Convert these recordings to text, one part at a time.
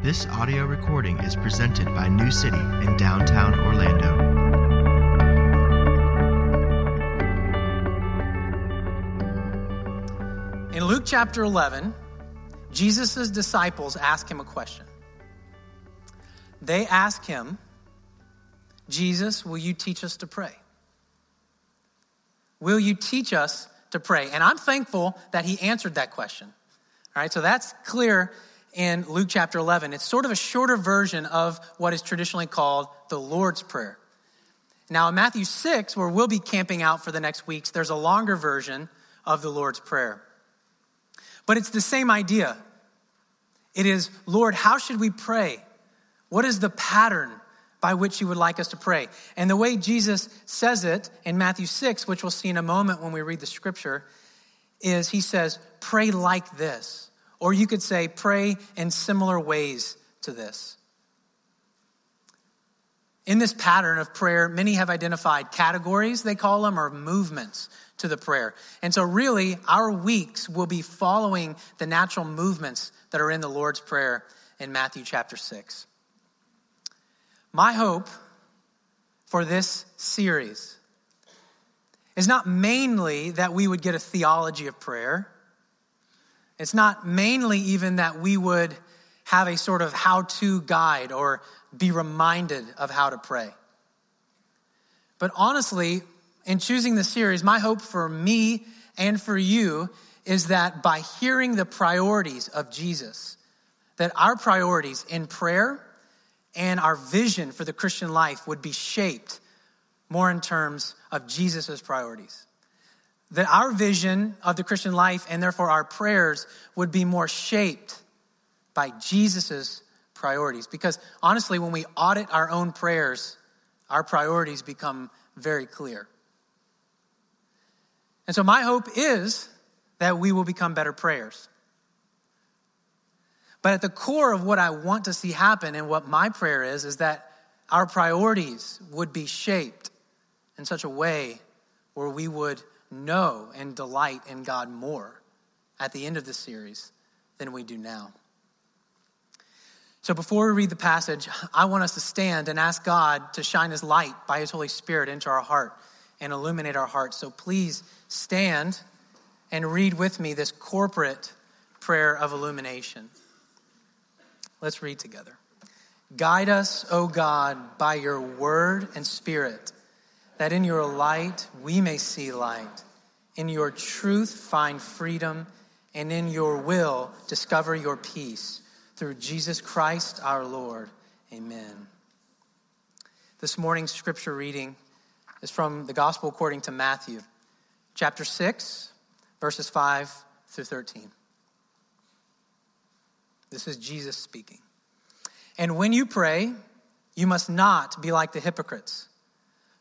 This audio recording is presented by New City in downtown Orlando. In Luke chapter 11, Jesus' disciples ask him a question. They ask him, Jesus, will you teach us to pray? Will you teach us to pray? And I'm thankful that he answered that question. All right, so that's clear in Luke chapter 11. It's sort of a shorter version of what is traditionally called the Lord's Prayer. Now, in Matthew 6, where we'll be camping out for the next weeks, there's a longer version of the Lord's Prayer. But it's the same idea. It is, Lord, how should we pray? What is the pattern by which you would like us to pray? And the way Jesus says it in Matthew 6, which we'll see in a moment when we read the scripture, is he says, pray like this. Or you could say, pray in similar ways to this. In this pattern of prayer, many have identified categories, they call them, or movements to the prayer. And so, really, our weeks will be following the natural movements that are in the Lord's Prayer in Matthew chapter 6. My hope for this series is not mainly that we would get a theology of prayer. It's not mainly even that we would have a sort of how to guide or be reminded of how to pray. But honestly, in choosing this series, my hope for me and for you is that by hearing the priorities of Jesus, that our priorities in prayer and our vision for the Christian life would be shaped more in terms of Jesus' priorities. That our vision of the Christian life and therefore our prayers would be more shaped by Jesus' priorities. Because honestly, when we audit our own prayers, our priorities become very clear. And so, my hope is that we will become better prayers. But at the core of what I want to see happen and what my prayer is, is that our priorities would be shaped in such a way where we would know and delight in God more at the end of this series than we do now. So before we read the passage, I want us to stand and ask God to shine his light by his Holy Spirit into our heart and illuminate our hearts. So please stand and read with me this corporate prayer of illumination. Let's read together. Guide us, O God, by your word and spirit, that in your light we may see light, in your truth find freedom, and in your will discover your peace. Through Jesus Christ our Lord. Amen. This morning's scripture reading is from the Gospel according to Matthew, chapter 6, verses 5 through 13. This is Jesus speaking. And when you pray, you must not be like the hypocrites,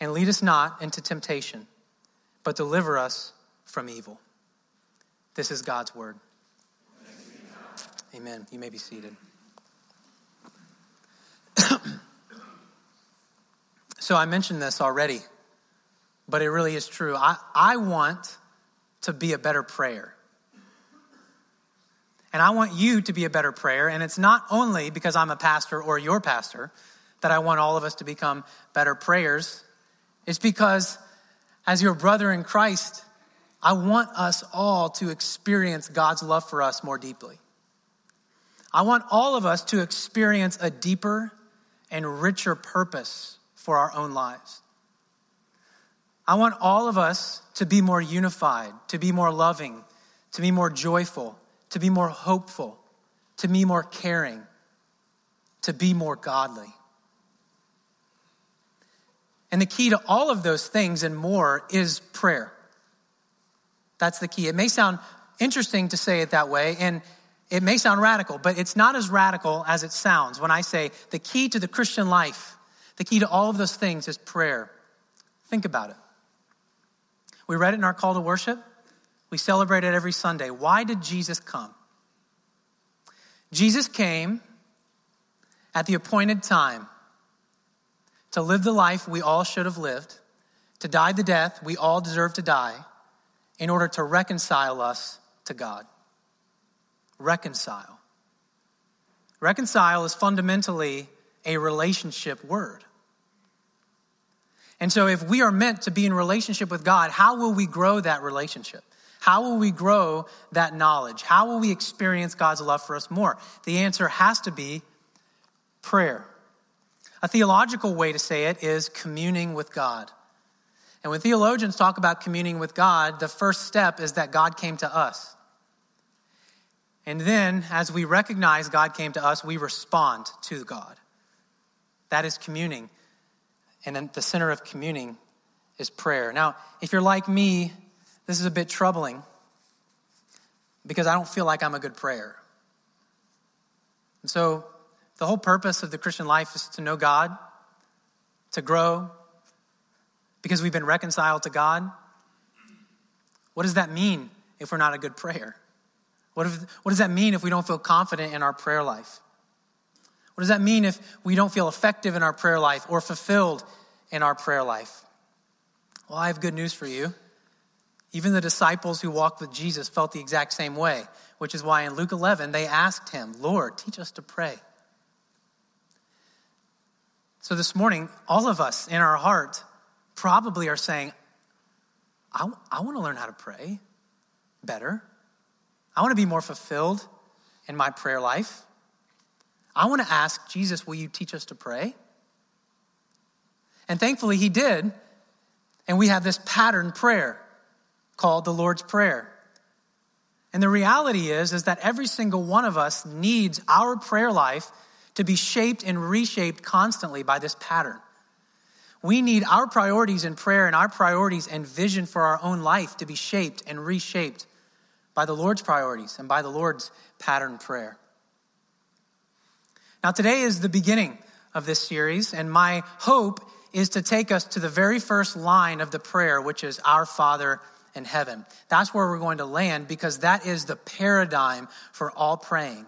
And lead us not into temptation, but deliver us from evil. This is God's word. Amen. You may be seated. so I mentioned this already, but it really is true. I, I want to be a better prayer. And I want you to be a better prayer. And it's not only because I'm a pastor or your pastor that I want all of us to become better prayers. It's because as your brother in Christ, I want us all to experience God's love for us more deeply. I want all of us to experience a deeper and richer purpose for our own lives. I want all of us to be more unified, to be more loving, to be more joyful, to be more hopeful, to be more caring, to be more godly. And the key to all of those things and more is prayer. That's the key. It may sound interesting to say it that way, and it may sound radical, but it's not as radical as it sounds when I say the key to the Christian life, the key to all of those things is prayer. Think about it. We read it in our call to worship. We celebrate it every Sunday. Why did Jesus come? Jesus came at the appointed time to live the life we all should have lived, to die the death we all deserve to die, in order to reconcile us to God reconcile. Reconcile is fundamentally a relationship word. And so, if we are meant to be in relationship with God, how will we grow that relationship? How will we grow that knowledge? How will we experience God's love for us more? The answer has to be prayer. A theological way to say it is communing with God. And when theologians talk about communing with God, the first step is that God came to us. And then, as we recognize God came to us, we respond to God. That is communing. And then the center of communing is prayer. Now, if you're like me, this is a bit troubling because I don't feel like I'm a good prayer. And so, the whole purpose of the Christian life is to know God, to grow, because we've been reconciled to God. What does that mean if we're not a good prayer? What, if, what does that mean if we don't feel confident in our prayer life? What does that mean if we don't feel effective in our prayer life or fulfilled in our prayer life? Well, I have good news for you. Even the disciples who walked with Jesus felt the exact same way, which is why in Luke 11 they asked him, Lord, teach us to pray. So this morning, all of us in our heart probably are saying, I, I want to learn how to pray better. I want to be more fulfilled in my prayer life. I want to ask Jesus, will you teach us to pray? And thankfully, he did. And we have this pattern prayer called the Lord's Prayer. And the reality is, is that every single one of us needs our prayer life to be shaped and reshaped constantly by this pattern. We need our priorities in prayer and our priorities and vision for our own life to be shaped and reshaped by the Lord's priorities and by the Lord's pattern prayer. Now, today is the beginning of this series, and my hope is to take us to the very first line of the prayer, which is Our Father in heaven. That's where we're going to land because that is the paradigm for all praying.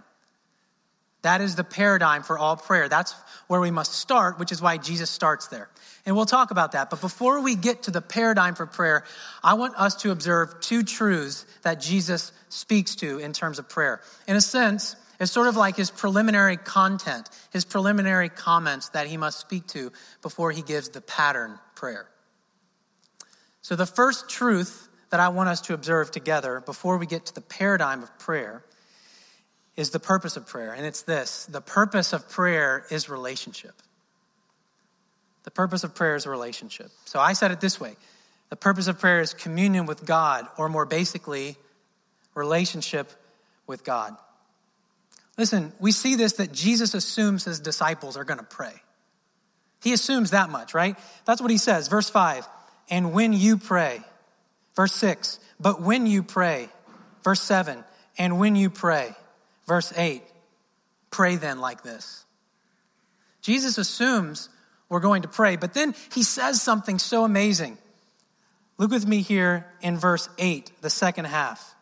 That is the paradigm for all prayer. That's where we must start, which is why Jesus starts there. And we'll talk about that. But before we get to the paradigm for prayer, I want us to observe two truths that Jesus speaks to in terms of prayer. In a sense, it's sort of like his preliminary content, his preliminary comments that he must speak to before he gives the pattern prayer. So, the first truth that I want us to observe together before we get to the paradigm of prayer is the purpose of prayer. And it's this the purpose of prayer is relationship. The purpose of prayer is relationship. So I said it this way the purpose of prayer is communion with God, or more basically, relationship with God. Listen, we see this that Jesus assumes his disciples are going to pray. He assumes that much, right? That's what he says. Verse 5, and when you pray. Verse 6, but when you pray. Verse 7, and when you pray. Verse 8, pray then like this. Jesus assumes we're going to pray. But then he says something so amazing. Look with me here in verse 8, the second half.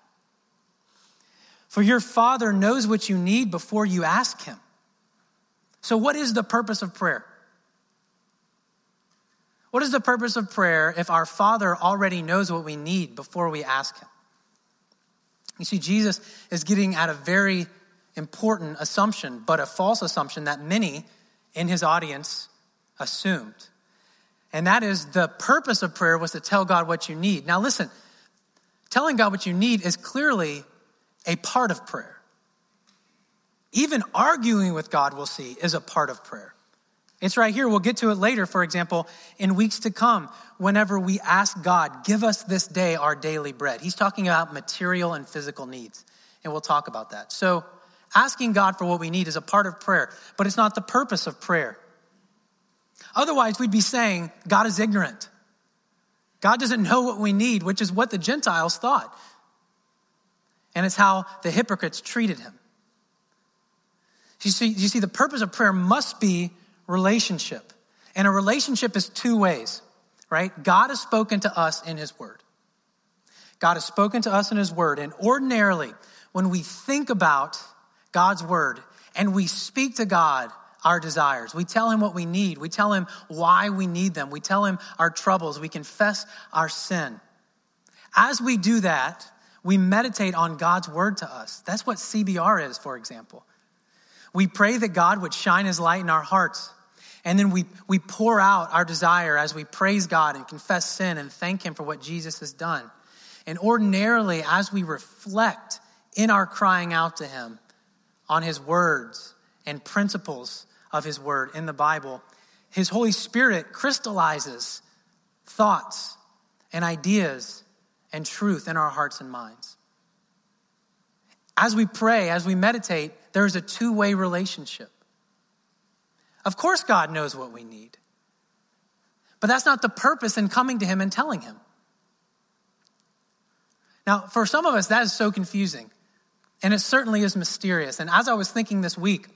For your Father knows what you need before you ask Him. So, what is the purpose of prayer? What is the purpose of prayer if our Father already knows what we need before we ask Him? You see, Jesus is getting at a very important assumption, but a false assumption that many in his audience assumed. And that is the purpose of prayer was to tell God what you need. Now, listen, telling God what you need is clearly a part of prayer. Even arguing with God, we'll see, is a part of prayer. It's right here. We'll get to it later, for example, in weeks to come, whenever we ask God, give us this day our daily bread. He's talking about material and physical needs, and we'll talk about that. So, asking God for what we need is a part of prayer, but it's not the purpose of prayer. Otherwise, we'd be saying God is ignorant. God doesn't know what we need, which is what the Gentiles thought. And it's how the hypocrites treated him. You see, you see, the purpose of prayer must be relationship. And a relationship is two ways, right? God has spoken to us in His Word. God has spoken to us in His Word. And ordinarily, when we think about God's Word and we speak to God our desires, we tell Him what we need, we tell Him why we need them, we tell Him our troubles, we confess our sin. As we do that, we meditate on God's Word to us. That's what CBR is, for example. We pray that God would shine His light in our hearts and then we, we pour out our desire as we praise God and confess sin and thank Him for what Jesus has done. And ordinarily, as we reflect in our crying out to Him on His words and principles of His word in the Bible, His Holy Spirit crystallizes thoughts and ideas and truth in our hearts and minds. As we pray, as we meditate, there is a two way relationship. Of course, God knows what we need. But that's not the purpose in coming to Him and telling Him. Now, for some of us, that is so confusing. And it certainly is mysterious. And as I was thinking this week,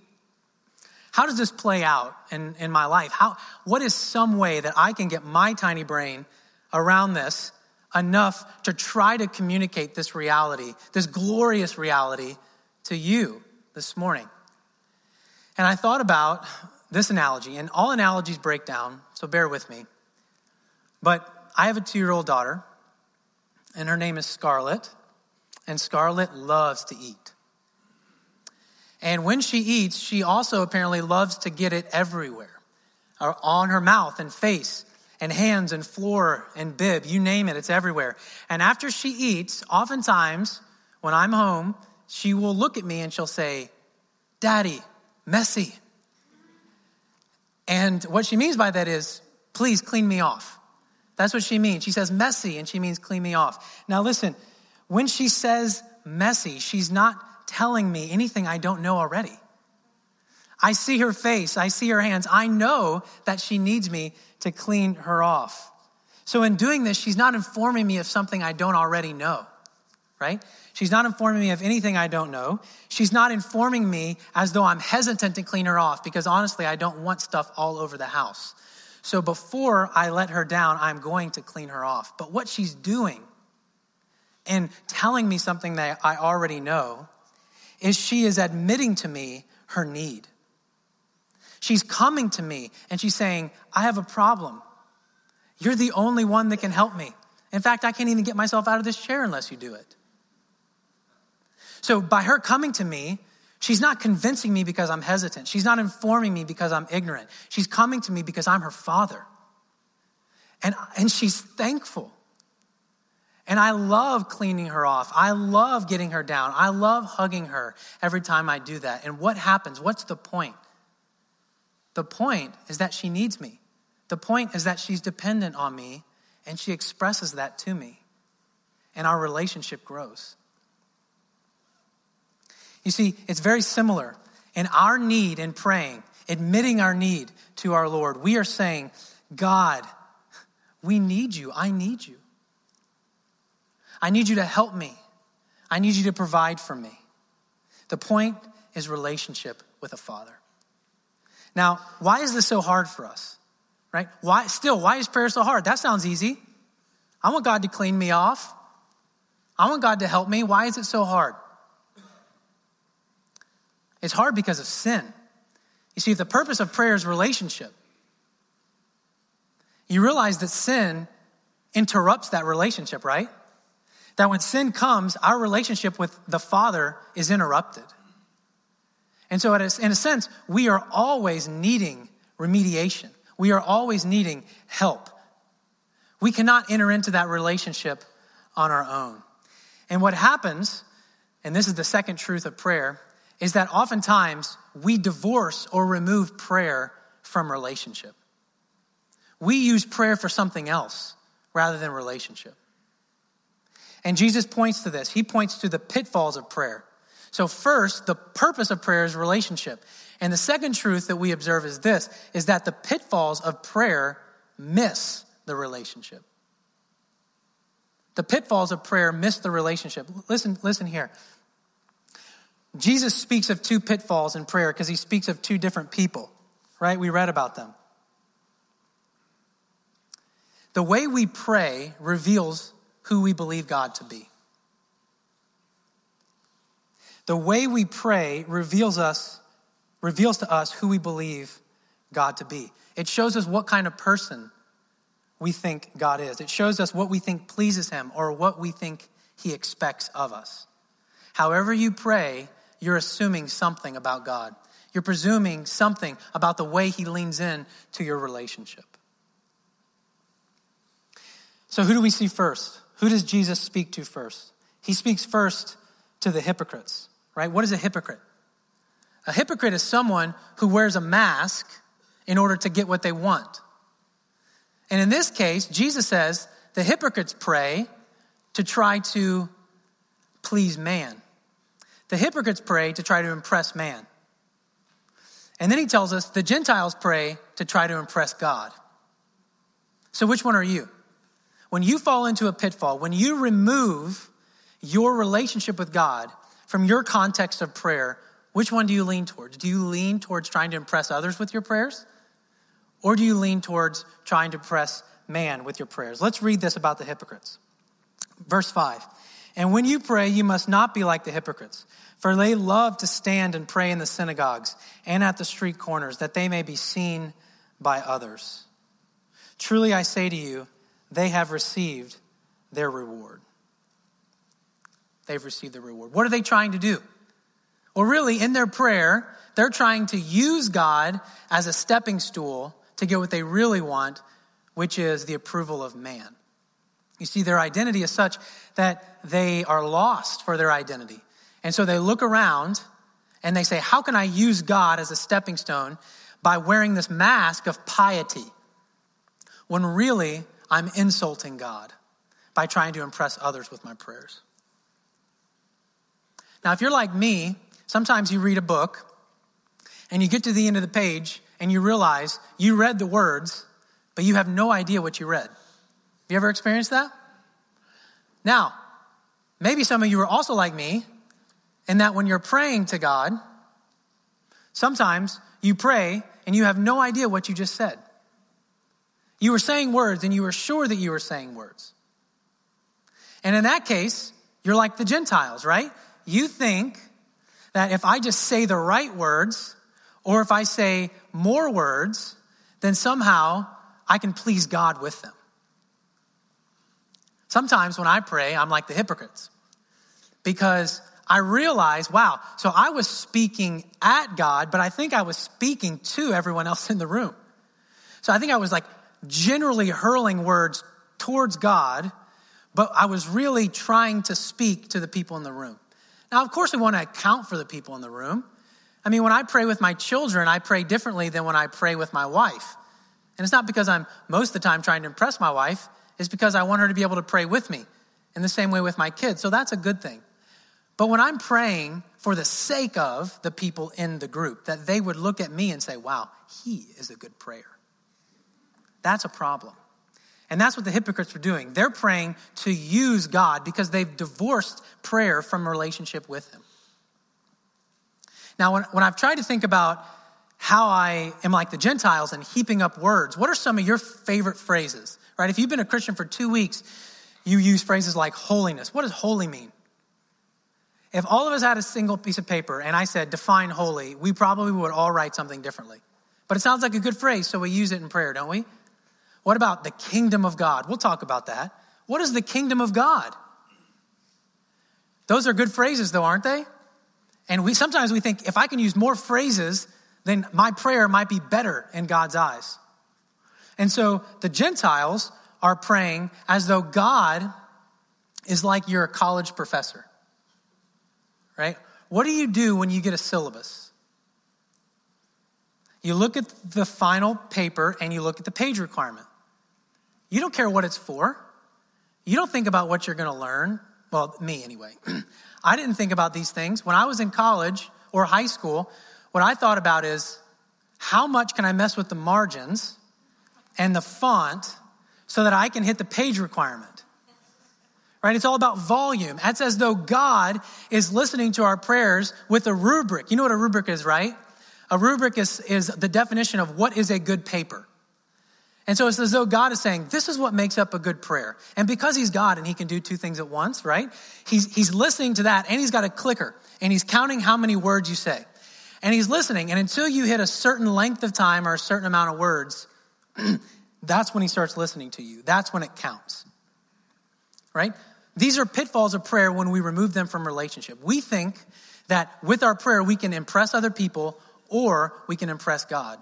how does this play out in, in my life? How, what is some way that I can get my tiny brain around this enough to try to communicate this reality, this glorious reality, to you this morning? And I thought about this analogy, and all analogies break down, so bear with me. But I have a two year old daughter, and her name is Scarlett, and Scarlett loves to eat. And when she eats, she also apparently loves to get it everywhere uh, on her mouth and face and hands and floor and bib, you name it, it's everywhere. And after she eats, oftentimes when I'm home, she will look at me and she'll say, Daddy, messy. And what she means by that is, please clean me off. That's what she means. She says messy, and she means clean me off. Now, listen, when she says messy, she's not telling me anything I don't know already. I see her face, I see her hands. I know that she needs me to clean her off. So, in doing this, she's not informing me of something I don't already know, right? She's not informing me of anything I don't know. She's not informing me as though I'm hesitant to clean her off because honestly, I don't want stuff all over the house. So before I let her down, I'm going to clean her off. But what she's doing in telling me something that I already know is she is admitting to me her need. She's coming to me and she's saying, I have a problem. You're the only one that can help me. In fact, I can't even get myself out of this chair unless you do it. So by her coming to me, she's not convincing me because I'm hesitant. She's not informing me because I'm ignorant. She's coming to me because I'm her father. And, and she's thankful. And I love cleaning her off. I love getting her down. I love hugging her every time I do that. And what happens? What's the point? The point is that she needs me. The point is that she's dependent on me and she expresses that to me. And our relationship grows. You see, it's very similar. In our need in praying, admitting our need to our Lord, we are saying, God, we need you. I need you. I need you to help me. I need you to provide for me. The point is relationship with a father. Now, why is this so hard for us? Right? Why still, why is prayer so hard? That sounds easy. I want God to clean me off. I want God to help me. Why is it so hard? It's hard because of sin. You see, the purpose of prayer is relationship, you realize that sin interrupts that relationship, right? That when sin comes, our relationship with the Father is interrupted. And so, in a sense, we are always needing remediation. We are always needing help. We cannot enter into that relationship on our own. And what happens, and this is the second truth of prayer, is that oftentimes we divorce or remove prayer from relationship. We use prayer for something else rather than relationship. And Jesus points to this. He points to the pitfalls of prayer. So first, the purpose of prayer is relationship. And the second truth that we observe is this is that the pitfalls of prayer miss the relationship. The pitfalls of prayer miss the relationship. Listen, listen here. Jesus speaks of two pitfalls in prayer because he speaks of two different people, right? We read about them. The way we pray reveals who we believe God to be. The way we pray reveals us reveals to us who we believe God to be. It shows us what kind of person we think God is. It shows us what we think pleases him or what we think he expects of us. However you pray, you're assuming something about God. You're presuming something about the way he leans in to your relationship. So who do we see first? Who does Jesus speak to first? He speaks first to the hypocrites, right? What is a hypocrite? A hypocrite is someone who wears a mask in order to get what they want. And in this case, Jesus says the hypocrites pray to try to please man. The hypocrites pray to try to impress man. And then he tells us the Gentiles pray to try to impress God. So, which one are you? When you fall into a pitfall, when you remove your relationship with God from your context of prayer, which one do you lean towards? Do you lean towards trying to impress others with your prayers? Or do you lean towards trying to impress man with your prayers? Let's read this about the hypocrites. Verse 5 And when you pray, you must not be like the hypocrites, for they love to stand and pray in the synagogues and at the street corners, that they may be seen by others. Truly I say to you, they have received their reward. They've received their reward. What are they trying to do? Well, really, in their prayer, they're trying to use God as a stepping stool to get what they really want, which is the approval of man. You see, their identity is such that they are lost for their identity. And so they look around and they say, How can I use God as a stepping stone by wearing this mask of piety? When really, I'm insulting God by trying to impress others with my prayers. Now, if you're like me, sometimes you read a book and you get to the end of the page and you realize you read the words, but you have no idea what you read. Have you ever experienced that? Now, maybe some of you are also like me, in that when you're praying to God, sometimes you pray and you have no idea what you just said. You were saying words and you were sure that you were saying words. And in that case, you're like the Gentiles, right? You think that if I just say the right words, or if I say more words, then somehow I can please God with them. Sometimes when I pray, I'm like the hypocrites because I realize, wow, so I was speaking at God, but I think I was speaking to everyone else in the room. So I think I was like generally hurling words towards God, but I was really trying to speak to the people in the room. Now, of course, we want to account for the people in the room. I mean, when I pray with my children, I pray differently than when I pray with my wife. And it's not because I'm most of the time trying to impress my wife, it's because I want her to be able to pray with me in the same way with my kids. So that's a good thing. But when I'm praying for the sake of the people in the group, that they would look at me and say, wow, he is a good prayer. That's a problem. And that's what the hypocrites are doing. They're praying to use God because they've divorced prayer from relationship with Him. Now, when, when I've tried to think about how I am like the Gentiles and heaping up words, what are some of your favorite phrases? Right? If you've been a Christian for two weeks, you use phrases like holiness. What does holy mean? If all of us had a single piece of paper and I said, define holy, we probably would all write something differently. But it sounds like a good phrase, so we use it in prayer, don't we? What about the kingdom of God? We'll talk about that. What is the kingdom of God? Those are good phrases, though, aren't they? And we sometimes we think if I can use more phrases, then my prayer might be better in God's eyes. And so the Gentiles are praying as though God is like your college professor. Right? What do you do when you get a syllabus? You look at the final paper and you look at the page requirement. You don't care what it's for. You don't think about what you're going to learn. Well, me anyway. I didn't think about these things. When I was in college or high school, what I thought about is how much can I mess with the margins and the font so that I can hit the page requirement? Right? It's all about volume. That's as though God is listening to our prayers with a rubric. You know what a rubric is, right? A rubric is, is the definition of what is a good paper. And so it's as though God is saying, this is what makes up a good prayer. And because he's God and he can do two things at once, right? He's, he's listening to that and he's got a clicker and he's counting how many words you say. And he's listening. And until you hit a certain length of time or a certain amount of words, that's when he starts listening to you. That's when it counts. Right? These are pitfalls of prayer when we remove them from relationship. We think that with our prayer, we can impress other people or we can impress God.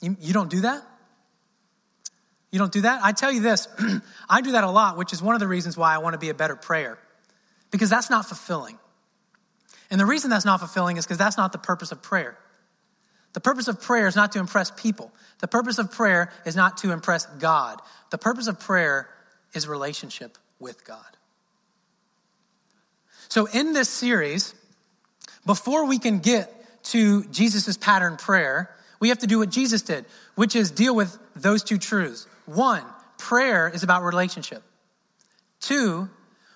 You, you don't do that? You don't do that? I tell you this, I do that a lot, which is one of the reasons why I want to be a better prayer, because that's not fulfilling. And the reason that's not fulfilling is because that's not the purpose of prayer. The purpose of prayer is not to impress people. The purpose of prayer is not to impress God. The purpose of prayer is relationship with God. So, in this series, before we can get to Jesus' pattern prayer, we have to do what Jesus did, which is deal with those two truths. One, prayer is about relationship. Two,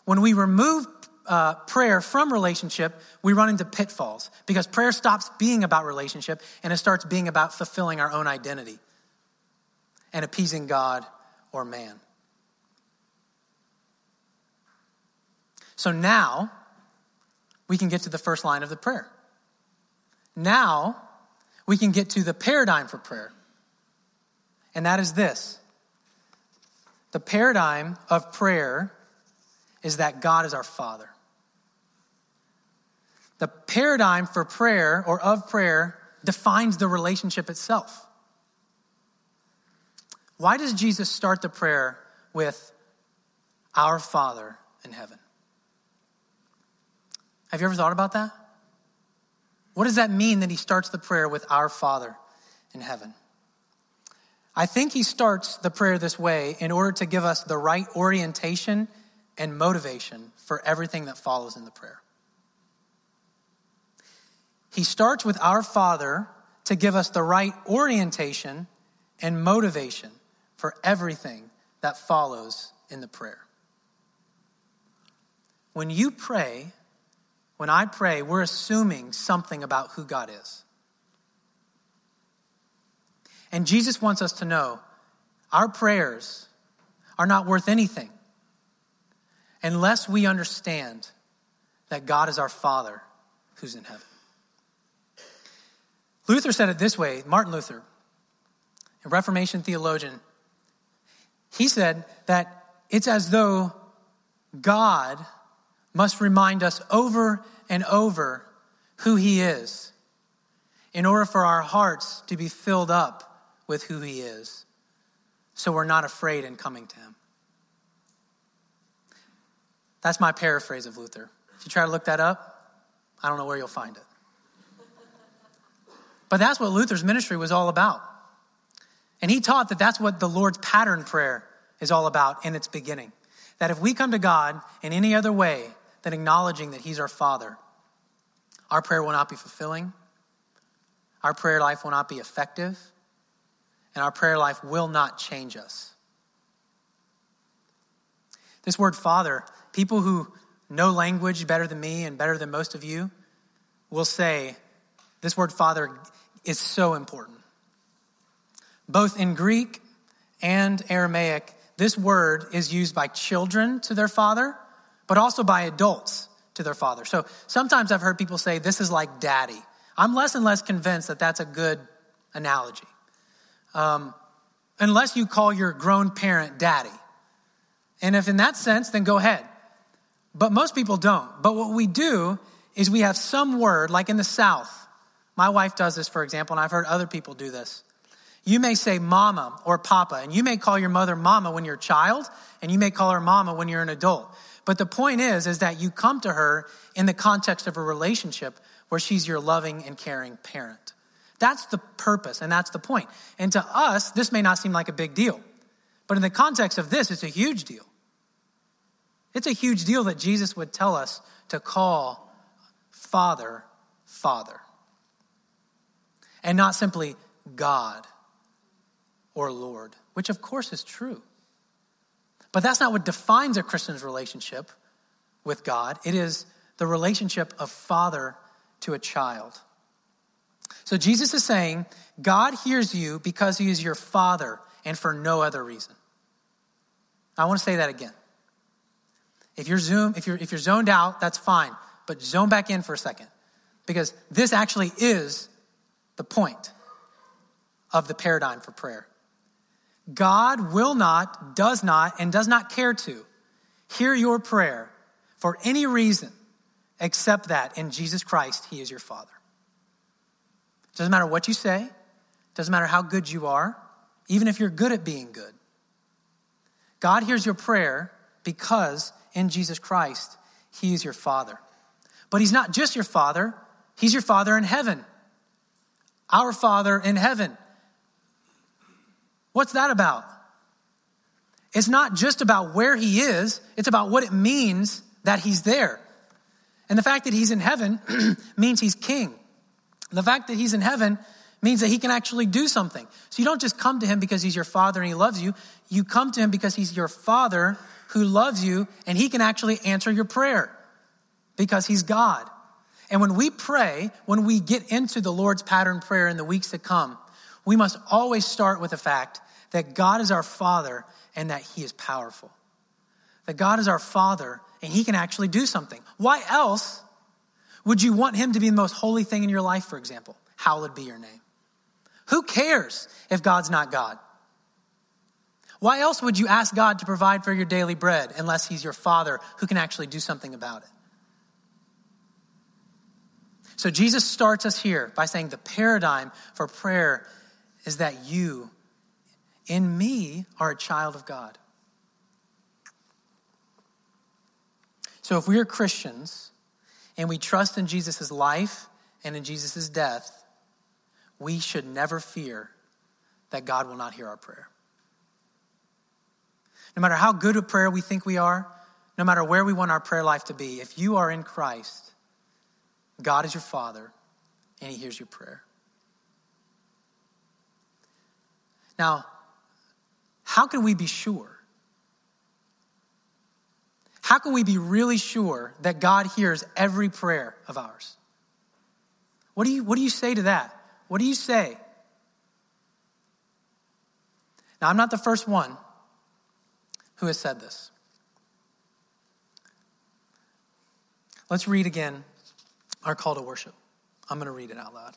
when we remove uh, prayer from relationship, we run into pitfalls because prayer stops being about relationship and it starts being about fulfilling our own identity and appeasing God or man. So now we can get to the first line of the prayer. Now we can get to the paradigm for prayer. And that is this the paradigm of prayer is that God is our Father. The paradigm for prayer or of prayer defines the relationship itself. Why does Jesus start the prayer with our Father in heaven? Have you ever thought about that? What does that mean that he starts the prayer with Our Father in heaven? I think he starts the prayer this way in order to give us the right orientation and motivation for everything that follows in the prayer. He starts with Our Father to give us the right orientation and motivation for everything that follows in the prayer. When you pray, when I pray, we're assuming something about who God is. And Jesus wants us to know our prayers are not worth anything unless we understand that God is our Father who's in heaven. Luther said it this way Martin Luther, a Reformation theologian, he said that it's as though God must remind us over and over who He is in order for our hearts to be filled up with who He is so we're not afraid in coming to Him. That's my paraphrase of Luther. If you try to look that up, I don't know where you'll find it. But that's what Luther's ministry was all about. And he taught that that's what the Lord's pattern prayer is all about in its beginning. That if we come to God in any other way than acknowledging that He's our Father, our prayer will not be fulfilling, our prayer life will not be effective, and our prayer life will not change us. This word Father, people who know language better than me and better than most of you will say this word Father is so important. Both in Greek and Aramaic, this word is used by children to their father but also by adults to their father. So sometimes I've heard people say, This is like daddy. I'm less and less convinced that that's a good analogy. Um, unless you call your grown parent daddy. And if in that sense, then go ahead. But most people don't. But what we do is we have some word, like in the South. My wife does this, for example, and I've heard other people do this. You may say mama or papa, and you may call your mother mama when you're a child, and you may call her mama when you're an adult. But the point is, is that you come to her in the context of a relationship where she's your loving and caring parent. That's the purpose and that's the point. And to us, this may not seem like a big deal, but in the context of this, it's a huge deal. It's a huge deal that Jesus would tell us to call Father, Father, and not simply God or Lord, which of course is true. But that's not what defines a Christian's relationship with God. It is the relationship of father to a child. So Jesus is saying, God hears you because he is your father and for no other reason. I want to say that again. If you're zoom, if you're if you're zoned out, that's fine. But zone back in for a second. Because this actually is the point of the paradigm for prayer. God will not, does not, and does not care to hear your prayer for any reason except that in Jesus Christ, He is your Father. Doesn't matter what you say, doesn't matter how good you are, even if you're good at being good. God hears your prayer because in Jesus Christ, He is your Father. But He's not just your Father, He's your Father in heaven. Our Father in heaven. What's that about? It's not just about where He is, it's about what it means that He's there. And the fact that He's in heaven means He's King. The fact that He's in heaven means that He can actually do something. So you don't just come to Him because He's your Father and He loves you. You come to Him because He's your Father who loves you and He can actually answer your prayer because He's God. And when we pray, when we get into the Lord's pattern prayer in the weeks to come, we must always start with the fact that God is our Father and that He is powerful. That God is our Father and He can actually do something. Why else would you want Him to be the most holy thing in your life, for example? Hallowed be your name. Who cares if God's not God? Why else would you ask God to provide for your daily bread unless He's your Father who can actually do something about it? So Jesus starts us here by saying the paradigm for prayer is that you, in me, are a child of God. So if we are Christians and we trust in Jesus' life and in Jesus' death, we should never fear that God will not hear our prayer. No matter how good a prayer we think we are, no matter where we want our prayer life to be, if you are in Christ, God is your Father, and He hears your prayer. Now, how can we be sure? How can we be really sure that God hears every prayer of ours? What do you, what do you say to that? What do you say? Now, I'm not the first one who has said this. Let's read again our call to worship. I'm going to read it out loud.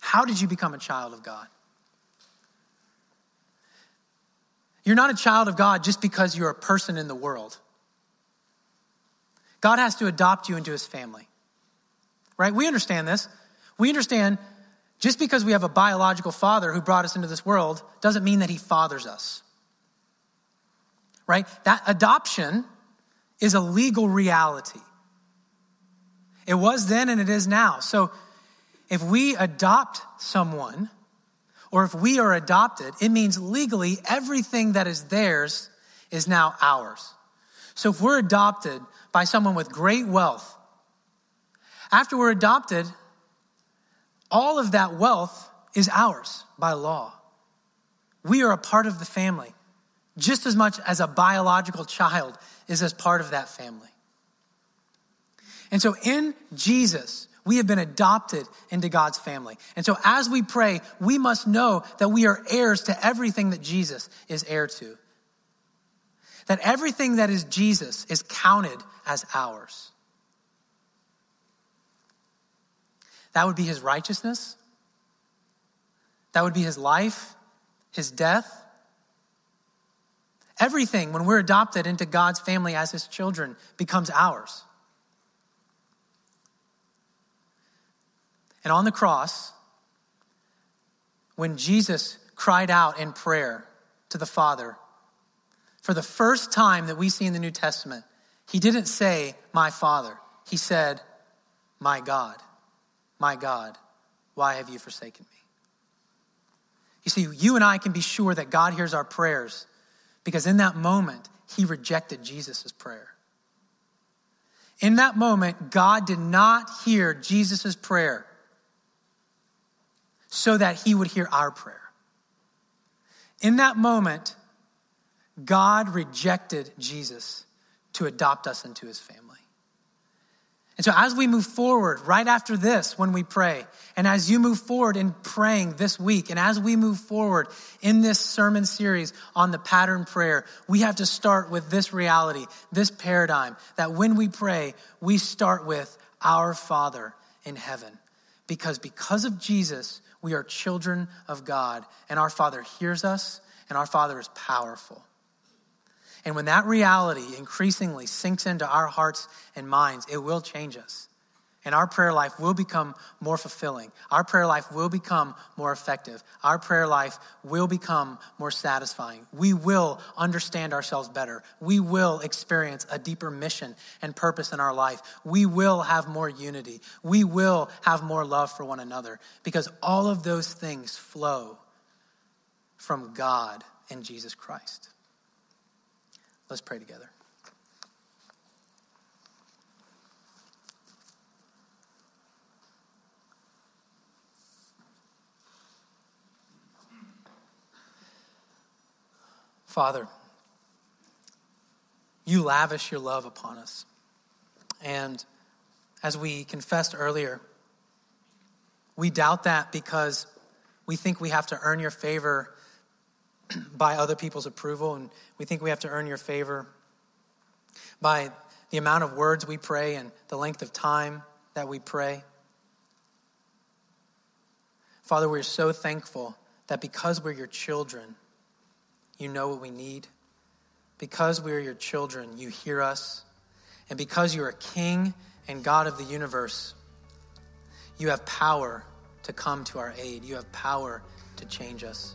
How did you become a child of God? You're not a child of God just because you're a person in the world. God has to adopt you into his family. Right? We understand this. We understand just because we have a biological father who brought us into this world doesn't mean that he fathers us. Right? That adoption is a legal reality. It was then and it is now. So if we adopt someone, or if we are adopted, it means legally everything that is theirs is now ours. So if we're adopted by someone with great wealth, after we're adopted, all of that wealth is ours by law. We are a part of the family just as much as a biological child is as part of that family. And so in Jesus, we have been adopted into God's family. And so as we pray, we must know that we are heirs to everything that Jesus is heir to. That everything that is Jesus is counted as ours. That would be his righteousness. That would be his life, his death. Everything, when we're adopted into God's family as his children, becomes ours. And on the cross, when Jesus cried out in prayer to the Father, for the first time that we see in the New Testament, he didn't say, My Father. He said, My God, my God, why have you forsaken me? You see, you and I can be sure that God hears our prayers because in that moment, he rejected Jesus' prayer. In that moment, God did not hear Jesus' prayer so that he would hear our prayer. In that moment, God rejected Jesus to adopt us into his family. And so, as we move forward, right after this, when we pray, and as you move forward in praying this week, and as we move forward in this sermon series on the pattern prayer, we have to start with this reality, this paradigm, that when we pray, we start with our Father in heaven. Because because of Jesus, we are children of God, and our Father hears us, and our Father is powerful. And when that reality increasingly sinks into our hearts and minds, it will change us. And our prayer life will become more fulfilling. Our prayer life will become more effective. Our prayer life will become more satisfying. We will understand ourselves better. We will experience a deeper mission and purpose in our life. We will have more unity. We will have more love for one another because all of those things flow from God and Jesus Christ. Let's pray together. Father, you lavish your love upon us. And as we confessed earlier, we doubt that because we think we have to earn your favor by other people's approval, and we think we have to earn your favor by the amount of words we pray and the length of time that we pray. Father, we're so thankful that because we're your children, you know what we need. Because we are your children, you hear us. And because you are King and God of the universe, you have power to come to our aid. You have power to change us.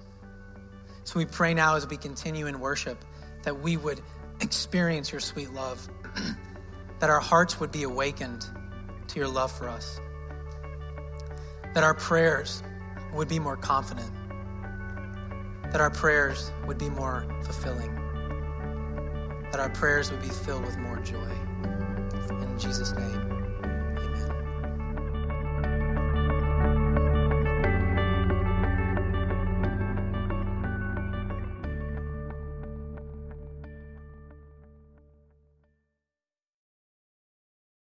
So we pray now as we continue in worship that we would experience your sweet love, that our hearts would be awakened to your love for us, that our prayers would be more confident, that our prayers would be more fulfilling, that our prayers would be filled with more joy. In Jesus' name.